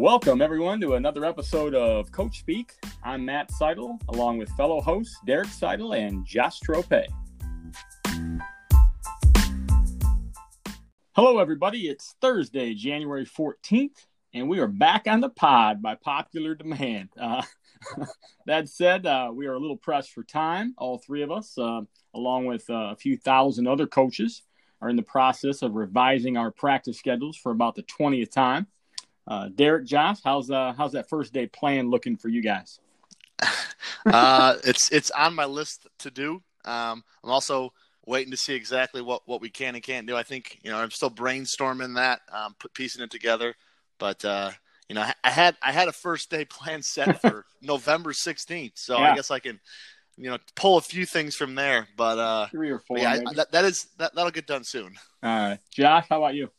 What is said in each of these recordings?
Welcome, everyone, to another episode of Coach Speak. I'm Matt Seidel, along with fellow hosts Derek Seidel and Josh Trope. Hello, everybody. It's Thursday, January 14th, and we are back on the pod by popular demand. Uh, that said, uh, we are a little pressed for time. All three of us, uh, along with uh, a few thousand other coaches, are in the process of revising our practice schedules for about the 20th time. Uh, Derek, Josh, how's uh, how's that first day plan looking for you guys? uh, it's it's on my list to do. Um, I'm also waiting to see exactly what, what we can and can't do. I think you know I'm still brainstorming that, um, put piecing it together. But uh, you know, I had I had a first day plan set for November 16th, so yeah. I guess I can you know pull a few things from there. But uh, three or four. Yeah, I, that, that is that that'll get done soon. All right, Josh, how about you?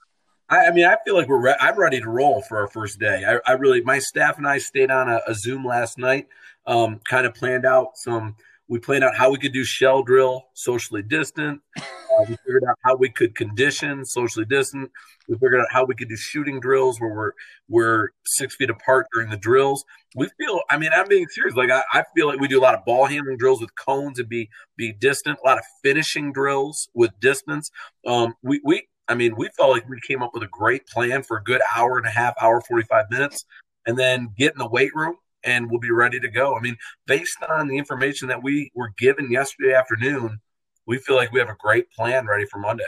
I, I mean, I feel like we're. Re- I'm ready to roll for our first day. I, I really, my staff and I stayed on a, a Zoom last night. Um, kind of planned out some. We planned out how we could do shell drill socially distant. Uh, we figured out how we could condition socially distant. We figured out how we could do shooting drills where we're we're six feet apart during the drills. We feel. I mean, I'm being serious. Like I, I feel like we do a lot of ball handling drills with cones and be be distant. A lot of finishing drills with distance. Um, we we I mean, we felt like we came up with a great plan for a good hour and a half, hour, 45 minutes, and then get in the weight room and we'll be ready to go. I mean, based on the information that we were given yesterday afternoon, we feel like we have a great plan ready for Monday.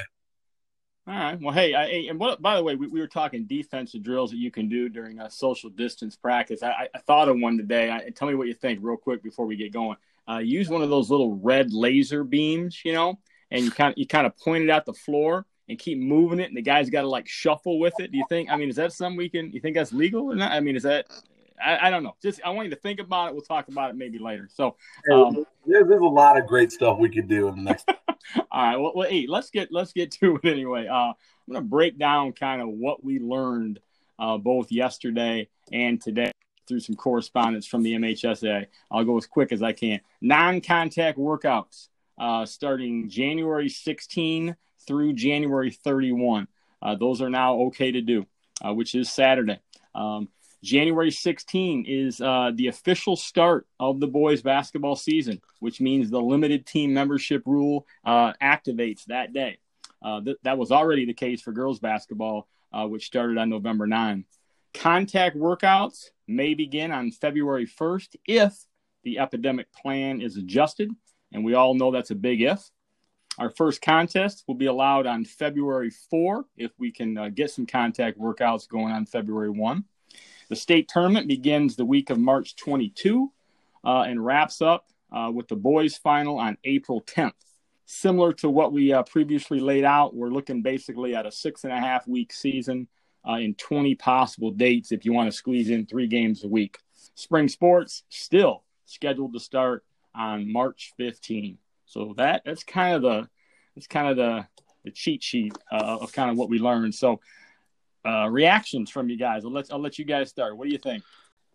All right. Well, hey, I, and what, by the way, we, we were talking defensive drills that you can do during a social distance practice. I, I thought of one today. I, tell me what you think, real quick, before we get going. Uh, use one of those little red laser beams, you know, and you kind of you kind of point it at the floor, and keep moving it, and the guy's got to like shuffle with it. Do you think? I mean, is that something we can? You think that's legal or not? I mean, is that? I, I don't know. Just I want you to think about it. We'll talk about it maybe later. So um, there's, there's a lot of great stuff we could do in the next. all right. Well, well, hey, let's get let's get to it anyway. Uh, I'm gonna break down kind of what we learned uh, both yesterday and today through some correspondence from the MHSA. I'll go as quick as I can. Non-contact workouts uh, starting January 16 through January 31. Uh, those are now okay to do, uh, which is Saturday. Um, January 16 is uh, the official start of the boys basketball season, which means the limited team membership rule uh, activates that day. Uh, th- that was already the case for girls basketball, uh, which started on November 9. Contact workouts may begin on February 1st if the epidemic plan is adjusted, and we all know that's a big if. Our first contest will be allowed on February 4 if we can uh, get some contact workouts going on February 1. The state tournament begins the week of March 22 uh, and wraps up uh, with the boys' final on April 10th. Similar to what we uh, previously laid out, we're looking basically at a six and a half week season uh, in 20 possible dates if you want to squeeze in three games a week. Spring sports still scheduled to start on March 15. So that that's kind of the that's kind of the the cheat sheet uh, of kind of what we learned. So uh, reactions from you guys. I'll let I'll let you guys start. What do you think?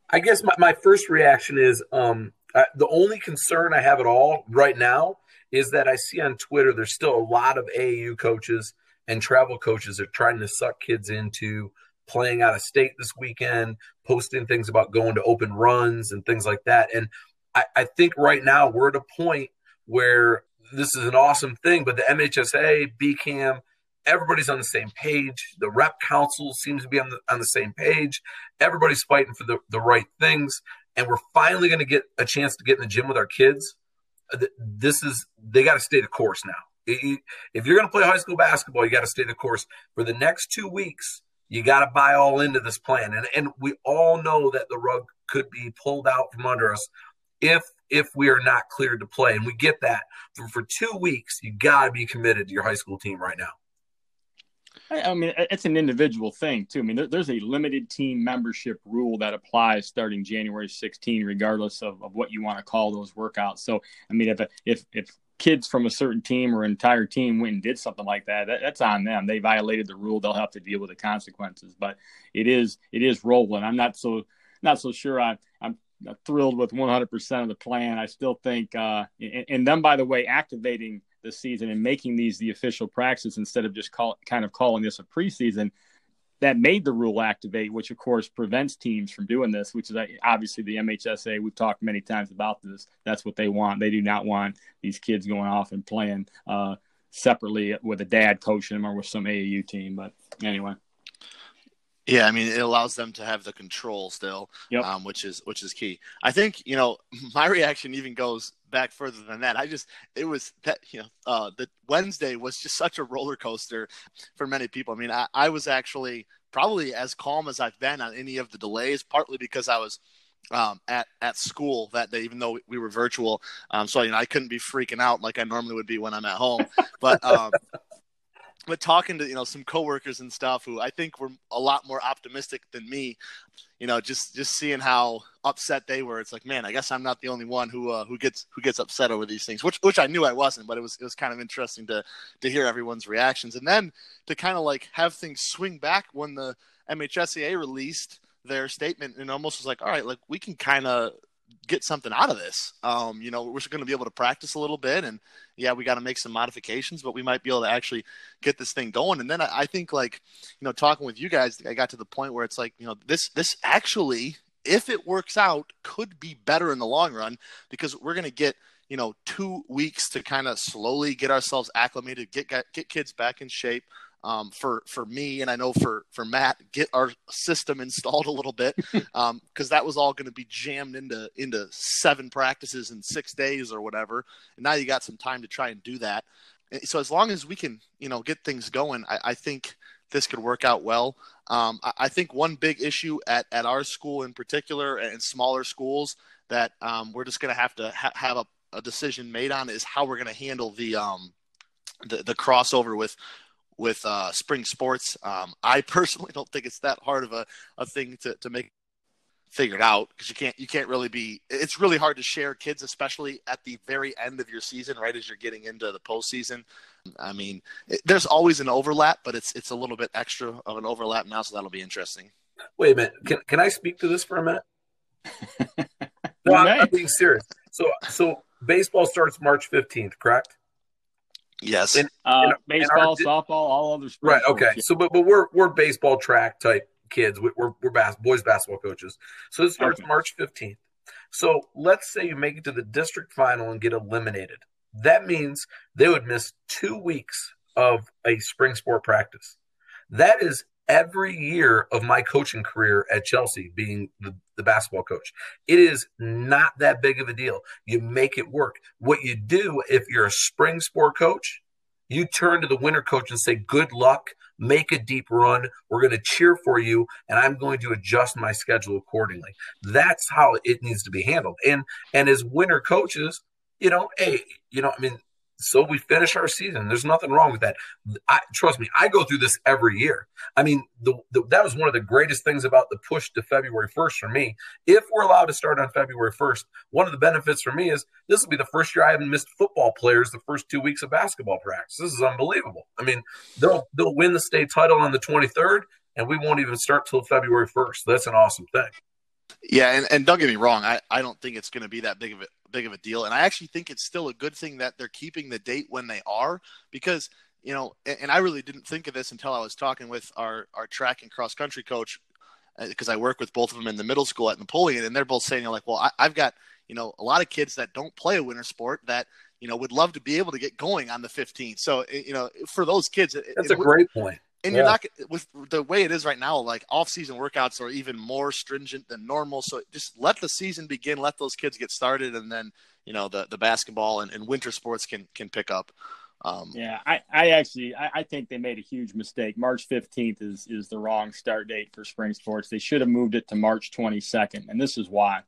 I guess my, my first reaction is um, the only concern I have at all right now is that I see on Twitter there's still a lot of AAU coaches and travel coaches are trying to suck kids into playing out of state this weekend, posting things about going to open runs and things like that. And I, I think right now we're at a point where this is an awesome thing, but the MHSA, BCAM, everybody's on the same page. The rep council seems to be on the, on the same page. Everybody's fighting for the, the right things. And we're finally going to get a chance to get in the gym with our kids. This is, they got to stay the course now. If you're going to play high school basketball, you got to stay the course for the next two weeks. You got to buy all into this plan. And, and we all know that the rug could be pulled out from under us if if we are not cleared to play. And we get that. For, for two weeks, you got to be committed to your high school team right now. I mean, it's an individual thing too. I mean, there's a limited team membership rule that applies starting January 16, regardless of, of what you want to call those workouts. So, I mean, if if if kids from a certain team or entire team went and did something like that, that, that's on them. They violated the rule. They'll have to deal with the consequences. But it is it is rolling. I'm not so not so sure. I, I'm thrilled with 100% of the plan. I still think, uh, and, and then by the way, activating the season and making these the official practice instead of just call, kind of calling this a preseason that made the rule activate, which of course prevents teams from doing this, which is obviously the MHSA. We've talked many times about this. That's what they want. They do not want these kids going off and playing uh, separately with a dad coaching them or with some AAU team. But anyway. Yeah, I mean, it allows them to have the control still, yep. um, which is which is key. I think you know my reaction even goes back further than that. I just it was that you know uh, the Wednesday was just such a roller coaster for many people. I mean, I, I was actually probably as calm as I've been on any of the delays, partly because I was um, at at school that day, even though we were virtual. Um, so you know, I couldn't be freaking out like I normally would be when I'm at home. But um, but talking to you know some coworkers and stuff who I think were a lot more optimistic than me, you know, just just seeing how upset they were. It's like, man, I guess I'm not the only one who uh, who gets who gets upset over these things, which which I knew I wasn't, but it was it was kind of interesting to to hear everyone's reactions and then to kind of like have things swing back when the MHSAA released their statement and almost was like, all right, like we can kind of get something out of this. Um, you know, we're going to be able to practice a little bit, and yeah, we got to make some modifications, but we might be able to actually get this thing going. And then I, I, think, like, you know, talking with you guys, I got to the point where it's like, you know, this this actually, if it works out, could be better in the long run because we're going to get. You know, two weeks to kind of slowly get ourselves acclimated, get get kids back in shape, um, for for me and I know for for Matt get our system installed a little bit because um, that was all going to be jammed into into seven practices in six days or whatever. And now you got some time to try and do that. So as long as we can you know get things going, I, I think this could work out well. Um, I, I, think one big issue at at our school in particular and smaller schools that um, we're just going to have to ha- have a, a decision made on is how we're going to handle the um the, the crossover with with uh, spring sports. Um, I personally don't think it's that hard of a, a thing to, to make figured out because you can't you can't really be it's really hard to share kids especially at the very end of your season right as you're getting into the postseason. I mean it, there's always an overlap but it's it's a little bit extra of an overlap now so that'll be interesting. Wait a minute. Can, can i speak to this for a minute? No I'm, I'm being serious. So so baseball starts march 15th correct Yes. And, uh, and, baseball, and our, softball, all other sports. Right. Okay. So, but but we're we're baseball track type kids. We're we're bas- boys basketball coaches. So it starts okay. March fifteenth. So let's say you make it to the district final and get eliminated. That means they would miss two weeks of a spring sport practice. That is every year of my coaching career at Chelsea, being the, the basketball coach. It is not that big of a deal. You make it work. What you do if you're a spring sport coach, you turn to the winter coach and say, Good luck, make a deep run. We're going to cheer for you, and I'm going to adjust my schedule accordingly. That's how it needs to be handled. And and as winter coaches, you know, hey, you know, I mean, so we finish our season. There's nothing wrong with that. I, trust me, I go through this every year. I mean, the, the, that was one of the greatest things about the push to February 1st for me. If we're allowed to start on February 1st, one of the benefits for me is this will be the first year I haven't missed football players the first two weeks of basketball practice. This is unbelievable. I mean, they'll they'll win the state title on the 23rd, and we won't even start till February 1st. That's an awesome thing. Yeah, and, and don't get me wrong, I, I don't think it's going to be that big of a big of a deal, and I actually think it's still a good thing that they're keeping the date when they are because you know, and, and I really didn't think of this until I was talking with our our track and cross country coach because uh, I work with both of them in the middle school at Napoleon, and they're both saying like, well, I, I've got you know a lot of kids that don't play a winter sport that you know would love to be able to get going on the 15th. So you know, for those kids, that's it, a great point and yeah. you're not with the way it is right now like off-season workouts are even more stringent than normal. So just let the season begin let those kids get started and then you know the, the basketball and, and winter sports can can pick up. Um, yeah I, I actually I, I, think they made a huge mistake. March 15th is is the wrong start date for spring sports. They should have moved it to march 22nd and this is why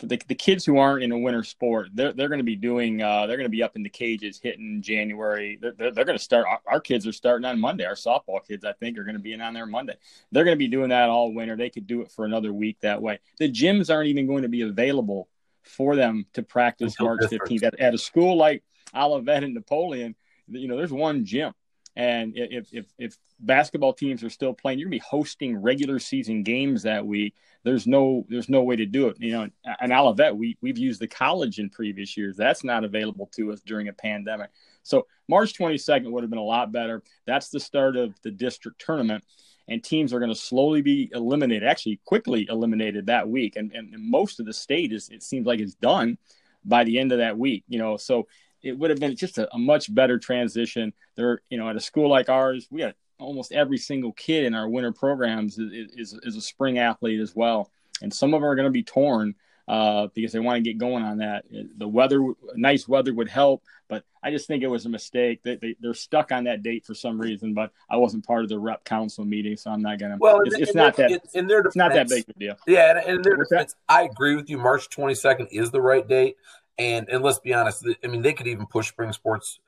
the, the kids who aren't in a winter sport, they're, they're going to be doing, uh, they're going to be up in the cages hitting January. They're, they're, they're going to start, our, our, kids are starting on Monday. Our softball kids, I think, are going to be in on there Monday. They're going to be doing that all winter. They could do it for another week that way. The gyms aren't even going to be available for them to practice March 15th. At, at, a school like Olivet and Napoleon, you know, there's one gym. And if, if, if basketball teams are still playing, you're going to be hosting regular season games that week there's no there's no way to do it. You know, in Olivet, we we've used the college in previous years. That's not available to us during a pandemic. So March 22nd would have been a lot better. That's the start of the district tournament. and teams are going to slowly be eliminated, actually quickly eliminated that week. And, and most of the state is, it seems like it's done by the end of that week, you know, so it would have been just a, a much better transition there, you know, at a school like ours, we had almost every single kid in our winter programs is, is, is a spring athlete as well. And some of them are going to be torn uh, because they want to get going on that. The weather, nice weather would help, but I just think it was a mistake. They, they, they're stuck on that date for some reason, but I wasn't part of the rep council meeting, so I'm not going to. Well, it's, it's not that. In, their defense, it's not that big of a deal. Yeah, and in their defense, I agree with you. March 22nd is the right date, and and let's be honest. I mean, they could even push spring sports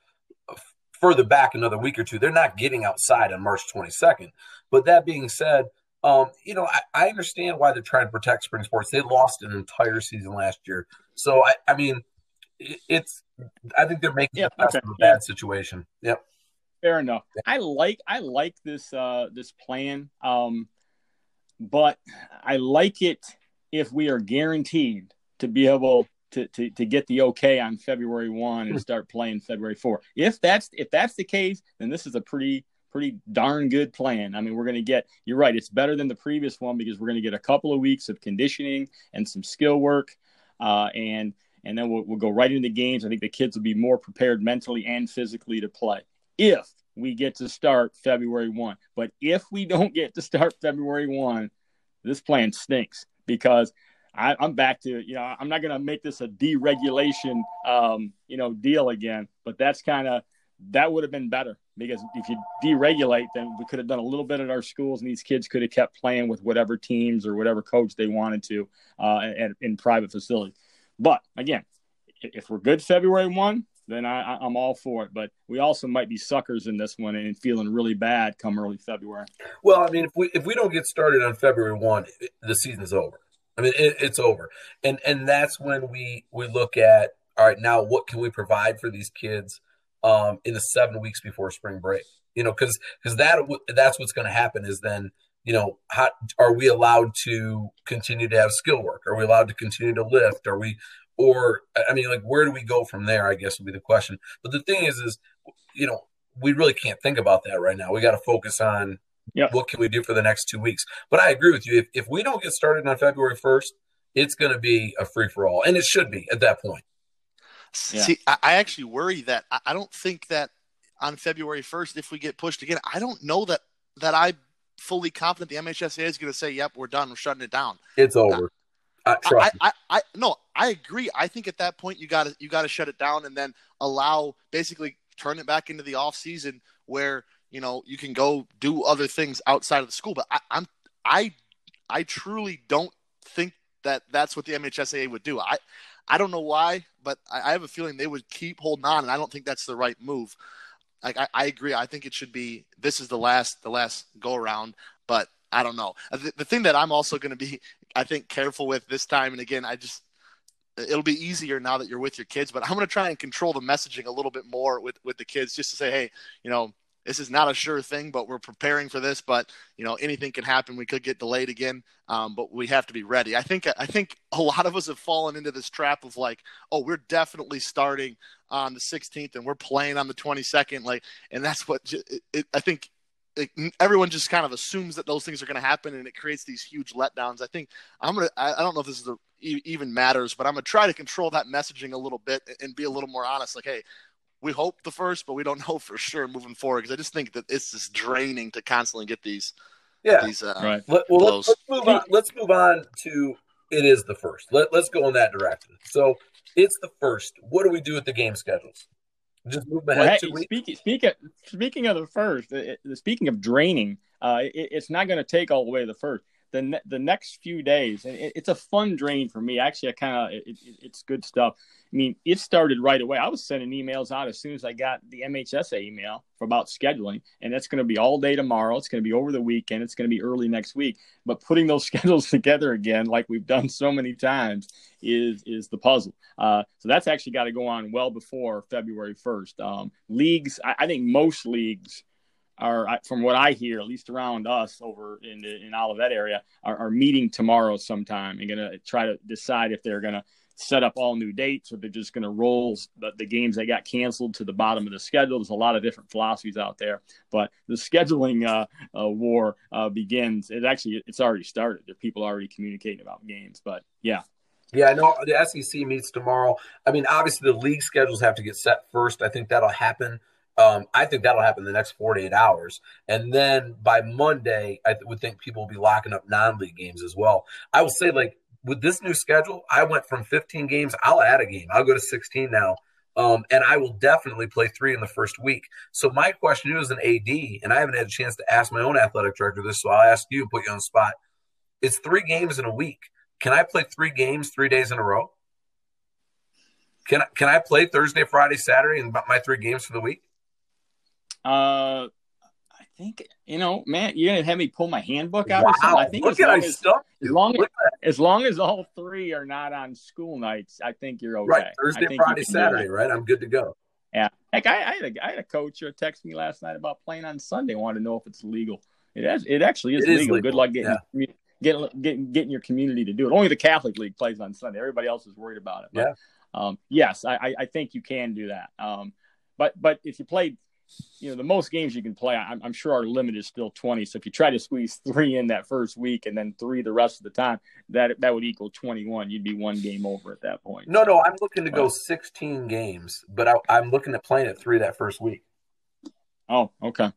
further back another week or two. They're not getting outside on March 22nd. But that being said, um, you know, I, I, understand why they're trying to protect spring sports. They lost an entire season last year. So, I, I mean, it, it's, I think they're making yeah, the best okay. of a bad yeah. situation. Yep. Fair enough. I like, I like this, uh, this plan. Um, but I like it if we are guaranteed to be able to, to, to get the okay on February one and hmm. start playing February four. If that's if that's the case, then this is a pretty pretty darn good plan. I mean, we're going to get you're right. It's better than the previous one because we're going to get a couple of weeks of conditioning and some skill work, uh, and and then we'll, we'll go right into the games. I think the kids will be more prepared mentally and physically to play if we get to start February one. But if we don't get to start February one, this plan stinks because I, am back to you know I'm not going to make this a deregulation um, you know deal again, but that's kind of that would have been better because if you deregulate, then we could have done a little bit at our schools, and these kids could have kept playing with whatever teams or whatever coach they wanted to uh, at, in private facilities. But again, if we're good February one, then I, I'm all for it. But we also might be suckers in this one and feeling really bad come early February. Well, I mean, if we if we don't get started on February one, the season's over. I mean, it, it's over, and and that's when we we look at all right now what can we provide for these kids um, in the seven weeks before spring break? You know, because because that that's what's going to happen is then you know how are we allowed to continue to have skill work? Are we allowed to continue to lift? Are we or I mean, like where do we go from there? I guess would be the question. But the thing is, is you know we really can't think about that right now. We got to focus on Yep. What can we do for the next two weeks? But I agree with you. If, if we don't get started on February 1st, it's going to be a free for all. And it should be at that point. Yeah. See, I actually worry that I don't think that on February 1st, if we get pushed again, I don't know that that I'm fully confident the MHSA is going to say, "Yep, we're done. We're shutting it down." It's over. Uh, I, I, I, no, I agree. I think at that point you got to you got to shut it down and then allow basically turn it back into the off season where you know you can go do other things outside of the school but I, i'm i i truly don't think that that's what the mhsaa would do. I i don't know why but i, I have a feeling they would keep holding on and i don't think that's the right move. Like I, I agree. I think it should be this is the last the last go around but i don't know. Uh, the, the thing that i'm also going to be i think careful with this time and again i just it'll be easier now that you're with your kids but i'm going to try and control the messaging a little bit more with with the kids just to say hey you know this is not a sure thing, but we're preparing for this. But you know, anything can happen. We could get delayed again, um, but we have to be ready. I think I think a lot of us have fallen into this trap of like, oh, we're definitely starting on the 16th and we're playing on the 22nd. Like, and that's what it, it, I think. It, everyone just kind of assumes that those things are going to happen, and it creates these huge letdowns. I think I'm gonna. I, I don't know if this is even matters, but I'm gonna try to control that messaging a little bit and be a little more honest. Like, hey, we hope the first, but we don't know for sure moving forward because I just think that it's just draining to constantly get these. Yeah. These, uh, right. Let, well, let's, let's, move on. Let's move on to it is the first. Let, let's go in that direction. So it's the first. What do we do with the game schedules? Just move ahead well, hey, two speaking, speaking, speaking of the first, it, speaking of draining, uh, it, it's not going to take all the way to the first the ne- the next few days, and it, it's a fun drain for me. Actually, I kind of it, it, it's good stuff. I mean, it started right away. I was sending emails out as soon as I got the MHSA email for about scheduling, and that's going to be all day tomorrow. It's going to be over the weekend. It's going to be early next week. But putting those schedules together again, like we've done so many times, is is the puzzle. Uh, so that's actually got to go on well before February first. Um, leagues, I, I think most leagues are, from what I hear, at least around us over in the, in Olivet area, are, are meeting tomorrow sometime and going to try to decide if they're going to set up all new dates or they're just going to roll the, the, games that got canceled to the bottom of the schedule. There's a lot of different philosophies out there, but the scheduling uh, uh, war uh, begins. It actually it's already started. There are people already communicating about games, but yeah. Yeah, I know the SEC meets tomorrow. I mean, obviously the league schedules have to get set first. I think that'll happen. Um, I think that'll happen in the next 48 hours. And then by Monday, I would think people will be locking up non league games as well. I will say, like, with this new schedule, I went from 15 games. I'll add a game. I'll go to 16 now. Um, and I will definitely play three in the first week. So my question as an AD, and I haven't had a chance to ask my own athletic director this, so I'll ask you and put you on spot. It's three games in a week. Can I play three games three days in a row? Can I, can I play Thursday, Friday, Saturday, and my three games for the week? Uh, I think you know, man, you're gonna have me pull my handbook out wow. or something. I think Look as, long I as, as, long as, as long as all three are not on school nights, I think you're okay. Right, Thursday, Friday, Saturday, right? I'm good to go. Yeah, heck, I, I, had a, I had a coach text me last night about playing on Sunday. Wanted to know if it's legal. It has, it actually is, it legal. is legal. Good luck getting yeah. getting, getting getting your community to do it. Only the Catholic League plays on Sunday. Everybody else is worried about it. But, yeah. Um, yes, I, I think you can do that. Um, but but if you played you know the most games you can play I'm, I'm, sure our limit is still 20 so if you try to squeeze three in that first week and then three the rest of the time that that would equal 21 you'd be one game over at that point. No no i'm looking to go 16 games but I, i'm looking at playing at three that first week. Oh okay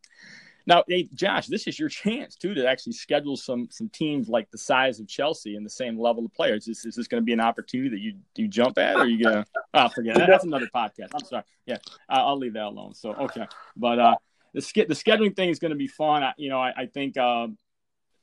now, hey, Josh, this is your chance too to actually schedule some some teams like the size of Chelsea and the same level of players. Is, is this going to be an opportunity that you you jump at, or are you gonna? Oh, forget it. That's another podcast. I'm sorry. Yeah, I'll leave that alone. So okay, but uh, the the scheduling thing is going to be fun. I, you know, I, I think. Uh,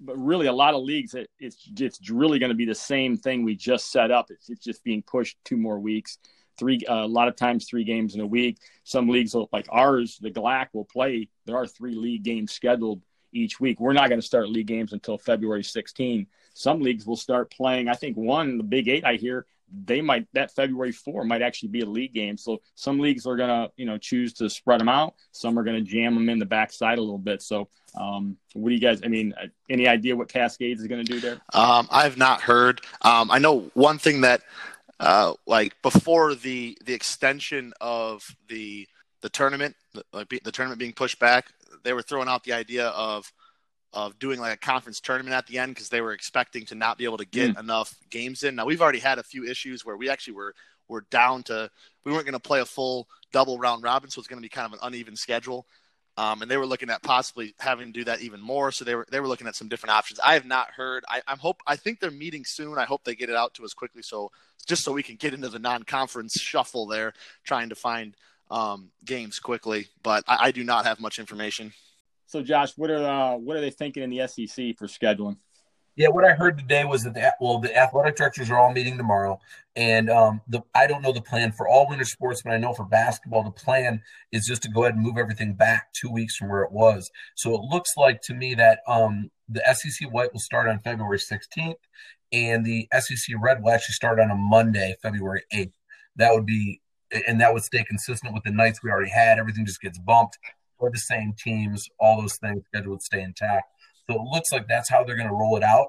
but really, a lot of leagues, it, it's it's really going to be the same thing we just set up. It's, it's just being pushed two more weeks three uh, a lot of times three games in a week. Some leagues will, like ours, the GLAC will play. There are three league games scheduled each week. We're not going to start league games until February 16. Some leagues will start playing. I think one, the Big Eight, I hear they might that February 4 might actually be a league game. So some leagues are going to you know choose to spread them out. Some are going to jam them in the backside a little bit. So um, what do you guys? I mean, uh, any idea what Cascades is going to do there? Um, I've not heard. Um, I know one thing that uh, like before the the extension of the the tournament, like the tournament being pushed back, they were throwing out the idea of of doing like a conference tournament at the end because they were expecting to not be able to get mm. enough games in. Now we've already had a few issues where we actually were were down to we weren't going to play a full double round robin, so it's going to be kind of an uneven schedule. Um, and they were looking at possibly having to do that even more. So they were they were looking at some different options. I have not heard. I, I'm hope I think they're meeting soon. I hope they get it out to us quickly, so just so we can get into the non-conference shuffle there, trying to find um, games quickly. But I, I, do not have much information. So, Josh, what are uh, what are they thinking in the SEC for scheduling? Yeah, what I heard today was that the well, the athletic directors are all meeting tomorrow, and um, the I don't know the plan for all winter sports, but I know for basketball, the plan is just to go ahead and move everything back two weeks from where it was. So it looks like to me that um, the SEC White will start on February 16th, and the SEC Red will actually start on a Monday, February 8th. That would be, and that would stay consistent with the nights we already had. Everything just gets bumped for the same teams. All those things schedule would stay intact. So it looks like that's how they're going to roll it out.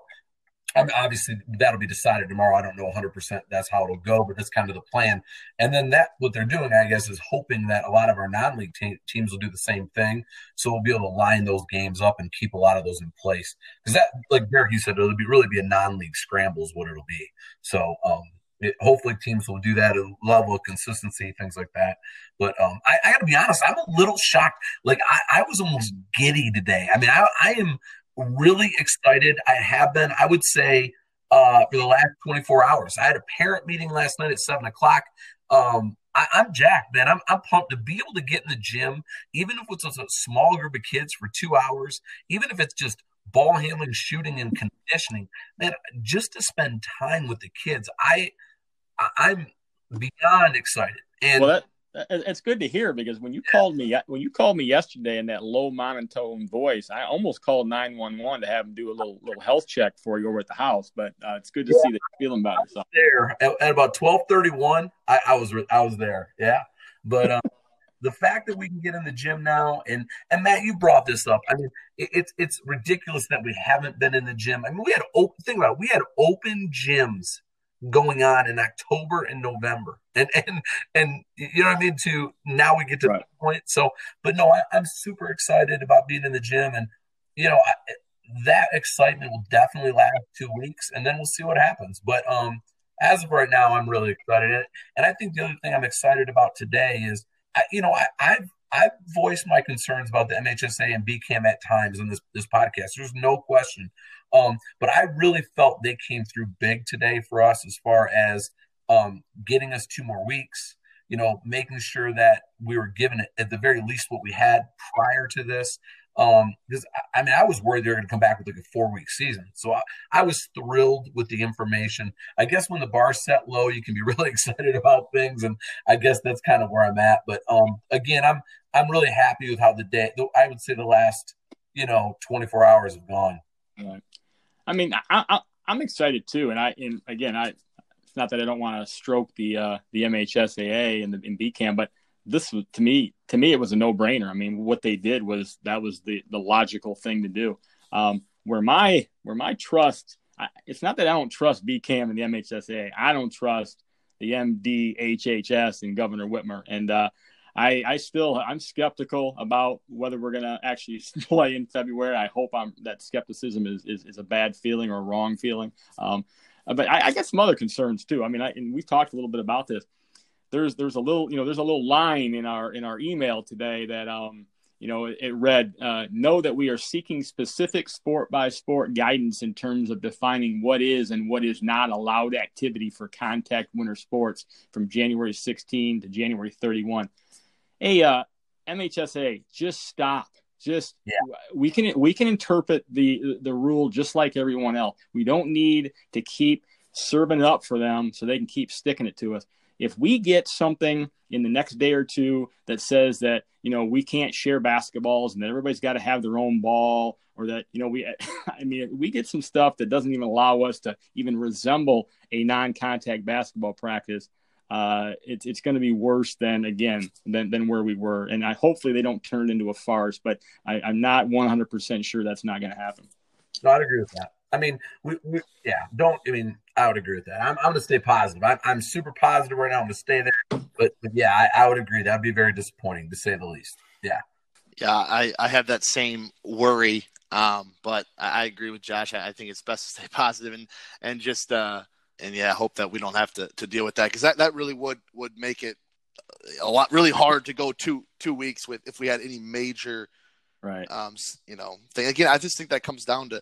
I mean, obviously, that'll be decided tomorrow. I don't know 100% that's how it'll go, but that's kind of the plan. And then that, what they're doing, I guess, is hoping that a lot of our non league te- teams will do the same thing. So we'll be able to line those games up and keep a lot of those in place. Because that, like Derek, you said, it'll be really be a non league scramble, is what it'll be. So, um, it, hopefully teams will do that at level of consistency, things like that. But um, I, I got to be honest, I'm a little shocked. Like I, I was almost giddy today. I mean, I, I am really excited. I have been, I would say, uh, for the last 24 hours. I had a parent meeting last night at seven o'clock. Um, I, am jacked, man. I'm, I'm pumped to be able to get in the gym, even if it's a small group of kids for two hours, even if it's just ball handling, shooting, and conditioning. Man, just to spend time with the kids, I, I'm beyond excited. And well, that, it's good to hear because when you called me when you called me yesterday in that low monotone voice, I almost called nine one one to have them do a little little health check for you over at the house. But uh, it's good to yeah, see that you're feeling better. So. There at, at about twelve thirty one, I, I, was I was there. Yeah, but um, the fact that we can get in the gym now, and and Matt, you brought this up. I mean, it, it's it's ridiculous that we haven't been in the gym. I mean, we had open think about it, we had open gyms going on in October and November, and and and you know what I mean. To now we get to right. the point. So, but no, I, am super excited about being in the gym, and you know I, that excitement will definitely last two weeks, and then we'll see what happens. But um, as of right now, I'm really excited, and I think the other thing I'm excited about today is, I, you know, I, I've I've voiced my concerns about the MHSA and BCAM at times in this this podcast. There's no question. Um, but I really felt they came through big today for us as far as um, getting us two more weeks. You know, making sure that we were given at the very least what we had prior to this. Um, because I mean, I was worried they were going to come back with like a four week season. So I, I was thrilled with the information. I guess when the bar's set low, you can be really excited about things, and I guess that's kind of where I'm at. But um, again, I'm I'm really happy with how the day. I would say the last you know 24 hours have gone. I mean, I, I'm excited too, and I and again, I it's not that I don't want to stroke the uh, the MHSAA and the in BCAM, but this was to me to me it was a no brainer. I mean, what they did was that was the the logical thing to do. Um, where my where my trust, I, it's not that I don't trust BCAM and the MHSA. I don't trust the MDHHS and Governor Whitmer. And uh, I I still I'm skeptical about whether we're gonna actually play in February. I hope I'm that skepticism is is, is a bad feeling or a wrong feeling. Um, but I, I get some other concerns too. I mean, I, and we've talked a little bit about this there's there's a little you know there's a little line in our in our email today that um you know it, it read uh, know that we are seeking specific sport by sport guidance in terms of defining what is and what is not allowed activity for contact winter sports from January 16 to January 31. Hey, uh, MHSA, just stop. Just yeah. we can we can interpret the the rule just like everyone else. We don't need to keep serving it up for them so they can keep sticking it to us if we get something in the next day or two that says that you know we can't share basketballs and that everybody's got to have their own ball or that you know we i mean we get some stuff that doesn't even allow us to even resemble a non-contact basketball practice uh, it's it's going to be worse than again than than where we were, and I hopefully they don't turn it into a farce. But I, I'm not 100 percent sure that's not going to happen. No, I'd agree with that. I mean, we, we, yeah, don't. I mean, I would agree with that. I'm, I'm going to stay positive. I'm, I'm super positive right now. I'm going to stay there. But, but yeah, I, I would agree. That'd be very disappointing to say the least. Yeah. Yeah, I, I have that same worry. Um, but I, I agree with Josh. I, I, think it's best to stay positive and, and just, uh, and yeah, hope that we don't have to, to deal with that because that, that really would, would make it a lot really hard to go two, two weeks with if we had any major, right. Um, you know, thing again, I just think that comes down to,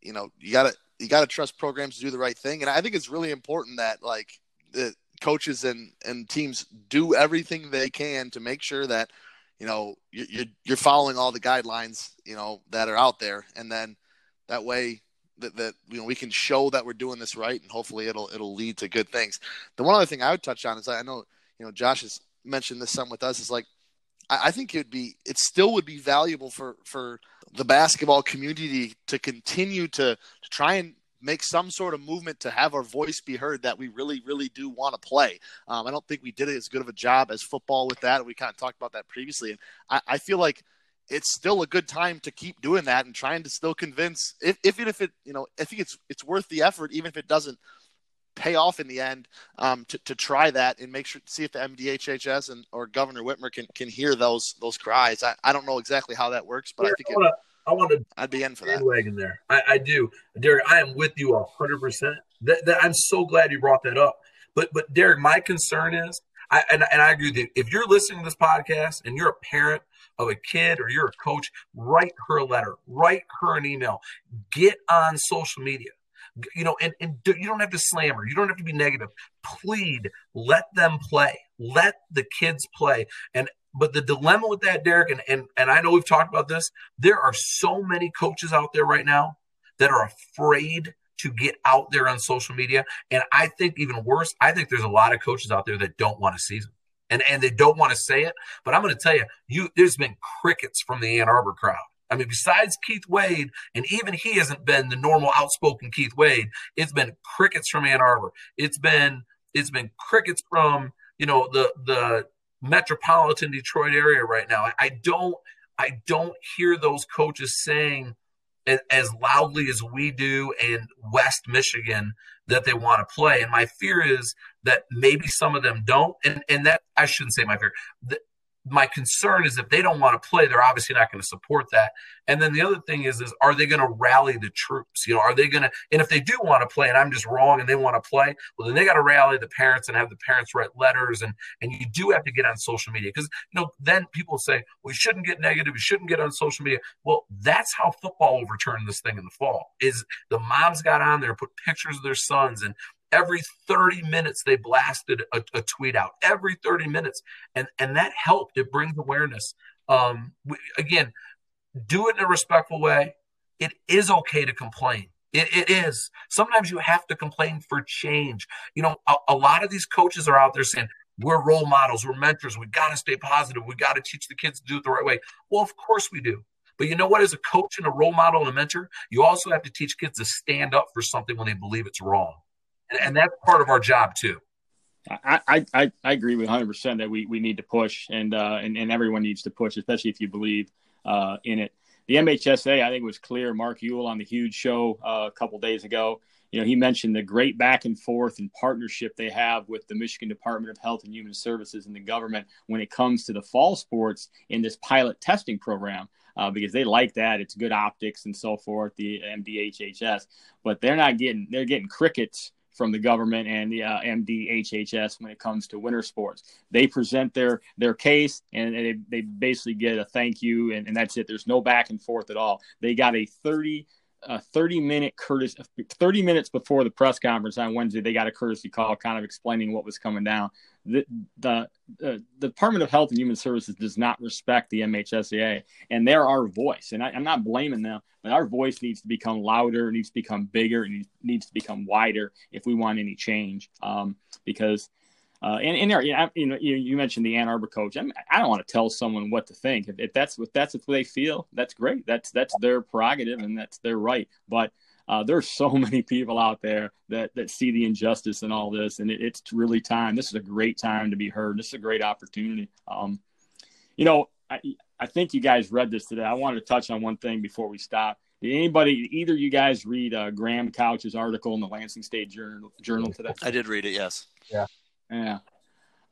you know, you gotta you gotta trust programs to do the right thing, and I think it's really important that like the coaches and and teams do everything they can to make sure that you know you're you're following all the guidelines you know that are out there, and then that way that, that you know we can show that we're doing this right, and hopefully it'll it'll lead to good things. The one other thing I would touch on is I know you know Josh has mentioned this some with us is like I, I think it'd be it still would be valuable for for the basketball community to continue to, to try and make some sort of movement to have our voice be heard that we really, really do want to play. Um, I don't think we did as good of a job as football with that. We kind of talked about that previously. And I, I feel like it's still a good time to keep doing that and trying to still convince if, if, if it, you know, I think it's, it's worth the effort, even if it doesn't pay off in the end um, to, to try that and make sure see if the MDHHS and or Governor Whitmer can, can hear those those cries. I, I don't know exactly how that works, but I think I wanna, it, I want to. I'd be in for that. Wagon there, I, I do, Derek. I am with you hundred percent. That, that I'm so glad you brought that up. But but Derek, my concern is, I and, and I agree that. If you're listening to this podcast and you're a parent of a kid or you're a coach, write her a letter, write her an email, get on social media you know, and, and do, you don't have to slam her. You don't have to be negative. Plead, let them play. Let the kids play. And but the dilemma with that, Derek, and, and and I know we've talked about this, there are so many coaches out there right now that are afraid to get out there on social media. And I think even worse, I think there's a lot of coaches out there that don't want a season. And and they don't want to say it. But I'm gonna tell you, you there's been crickets from the Ann Arbor crowd. I mean, besides Keith Wade, and even he hasn't been the normal outspoken Keith Wade. It's been crickets from Ann Arbor. It's been it's been crickets from you know the the metropolitan Detroit area right now. I, I don't I don't hear those coaches saying as, as loudly as we do in West Michigan that they want to play. And my fear is that maybe some of them don't. And, and that I shouldn't say my fear my concern is if they don't want to play, they're obviously not going to support that. And then the other thing is, is are they going to rally the troops? You know, are they going to? And if they do want to play, and I'm just wrong, and they want to play, well, then they got to rally the parents and have the parents write letters, and and you do have to get on social media because you know then people say we shouldn't get negative, we shouldn't get on social media. Well, that's how football overturned this thing in the fall. Is the moms got on there, put pictures of their sons, and every 30 minutes they blasted a, a, tweet out every 30 minutes. And and that helped. It brings awareness. Um we, again do it in a respectful way. It is okay to complain. It, it is. Sometimes you have to complain for change. You know a, a lot of these coaches are out there saying we're role models. We're mentors. We got to stay positive. We got to teach the kids to do it the right way. Well of course we do. But you know what? As a coach and a role model and a mentor you also have to teach kids to stand up for something when they believe it's wrong and that's part of our job too. I, I, I agree with 100 percent that we, we need to push and, uh, and and everyone needs to push, especially if you believe uh, in it. The MHSA, I think, was clear. Mark Uyl on the huge show uh, a couple days ago. You know, he mentioned the great back and forth and partnership they have with the Michigan Department of Health and Human Services and the government when it comes to the fall sports in this pilot testing program. Uh, because they like that. It's good optics and so forth. The MDHHS, but they're not getting they're getting crickets from the government and the uh, MDHHS when it comes to winter sports. They present their their case and they, they basically get a thank you and, and that's it. There's no back and forth at all. They got a 30 a 30 minute courtesy 30 minutes before the press conference on Wednesday they got a courtesy call kind of explaining what was coming down the the, uh, the Department of Health and Human Services does not respect the MHSAA and they're our voice and I, am not blaming them but our voice needs to become louder needs to become bigger and needs to become wider if we want any change um, because uh, and, and you know, you, you mentioned the Ann Arbor coach. I, mean, I don't want to tell someone what to think. If, if that's what that's what they feel, that's great. That's that's their prerogative and that's their right. But uh, there's so many people out there that that see the injustice in all this, and it, it's really time. This is a great time to be heard. This is a great opportunity. Um, you know, I, I think you guys read this today. I wanted to touch on one thing before we stop. Did anybody, either you guys, read uh, Graham Couch's article in the Lansing State Journal, Journal today? I did read it. Yes. Yeah. Yeah.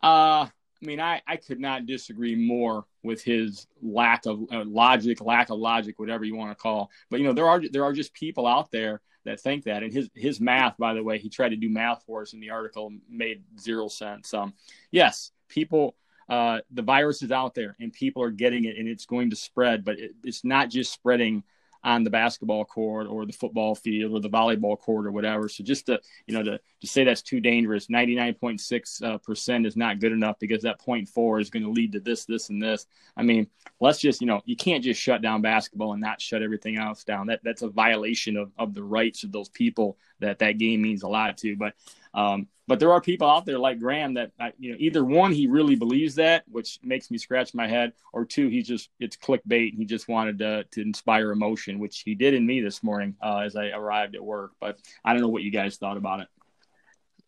Uh, I mean, I, I could not disagree more with his lack of uh, logic, lack of logic, whatever you want to call. But you know, there are there are just people out there that think that. And his his math, by the way, he tried to do math for us in the article, made zero sense. Um, yes, people, uh, the virus is out there, and people are getting it, and it's going to spread. But it, it's not just spreading on the basketball court or the football field or the volleyball court or whatever. So just to you know to, to say that's too dangerous, ninety nine point six percent is not good enough because that point four is going to lead to this, this, and this. I mean, let's just you know you can't just shut down basketball and not shut everything else down. That that's a violation of of the rights of those people that that game means a lot to. But um, but there are people out there like Graham that you know either one he really believes that, which makes me scratch my head, or two he's just it's clickbait. and He just wanted to to inspire emotion, which he did in me this morning uh, as I arrived at work. But I don't know what you guys thought about it.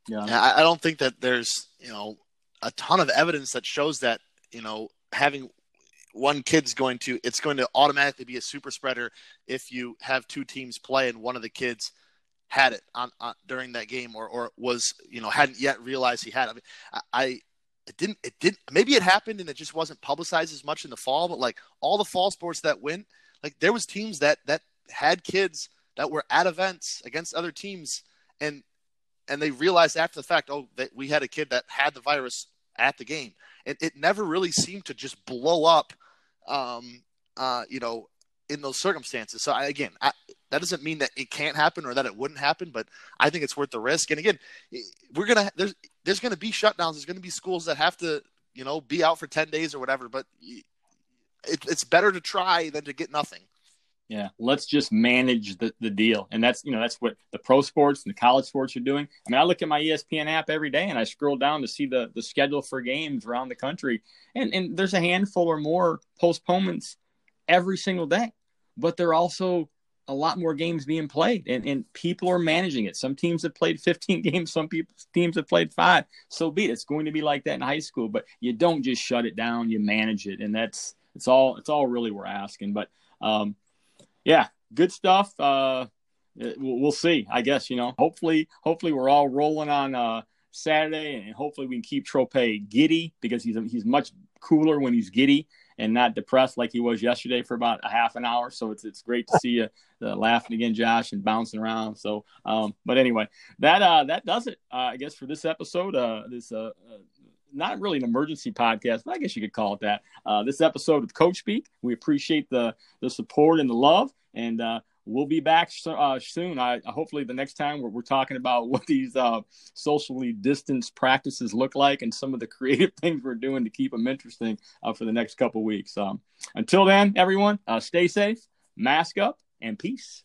Yeah, I don't think that there's you know a ton of evidence that shows that you know having one kid's going to it's going to automatically be a super spreader if you have two teams play and one of the kids had it on, on, during that game or, or was you know hadn't yet realized he had. I mean, I, I it didn't it didn't maybe it happened and it just wasn't publicized as much in the fall. But like all the fall sports that went, like there was teams that that had kids that were at events against other teams and and they realized after the fact, oh, that we had a kid that had the virus at the game, and it never really seemed to just blow up. Um, uh, you know, in those circumstances. So I, again, I, that doesn't mean that it can't happen or that it wouldn't happen, but I think it's worth the risk. And again, we're gonna there's there's gonna be shutdowns. There's gonna be schools that have to you know be out for ten days or whatever. But it, it's better to try than to get nothing. Yeah, let's just manage the, the deal, and that's you know that's what the pro sports and the college sports are doing. I mean, I look at my ESPN app every day, and I scroll down to see the the schedule for games around the country, and and there's a handful or more postponements every single day but there are also a lot more games being played and, and people are managing it. Some teams have played 15 games, some people teams have played five. So be it. It's going to be like that in high school, but you don't just shut it down, you manage it. And that's it's all it's all really we're asking. But um yeah, good stuff. Uh we'll see. I guess you know. Hopefully, hopefully we're all rolling on uh, Saturday, and hopefully we can keep Trope giddy because he's he's much cooler when he's giddy and not depressed like he was yesterday for about a half an hour. So it's it's great to see you uh, laughing again, Josh, and bouncing around. So, um, but anyway, that uh, that does it, uh, I guess, for this episode. Uh, this uh, uh, not really an emergency podcast, but I guess you could call it that. Uh, this episode of Coach Speak. We appreciate the the support and the love, and uh, we'll be back uh, soon. I hopefully the next time we're, we're talking about what these uh, socially distanced practices look like and some of the creative things we're doing to keep them interesting uh, for the next couple weeks. Um, until then, everyone, uh, stay safe, mask up, and peace.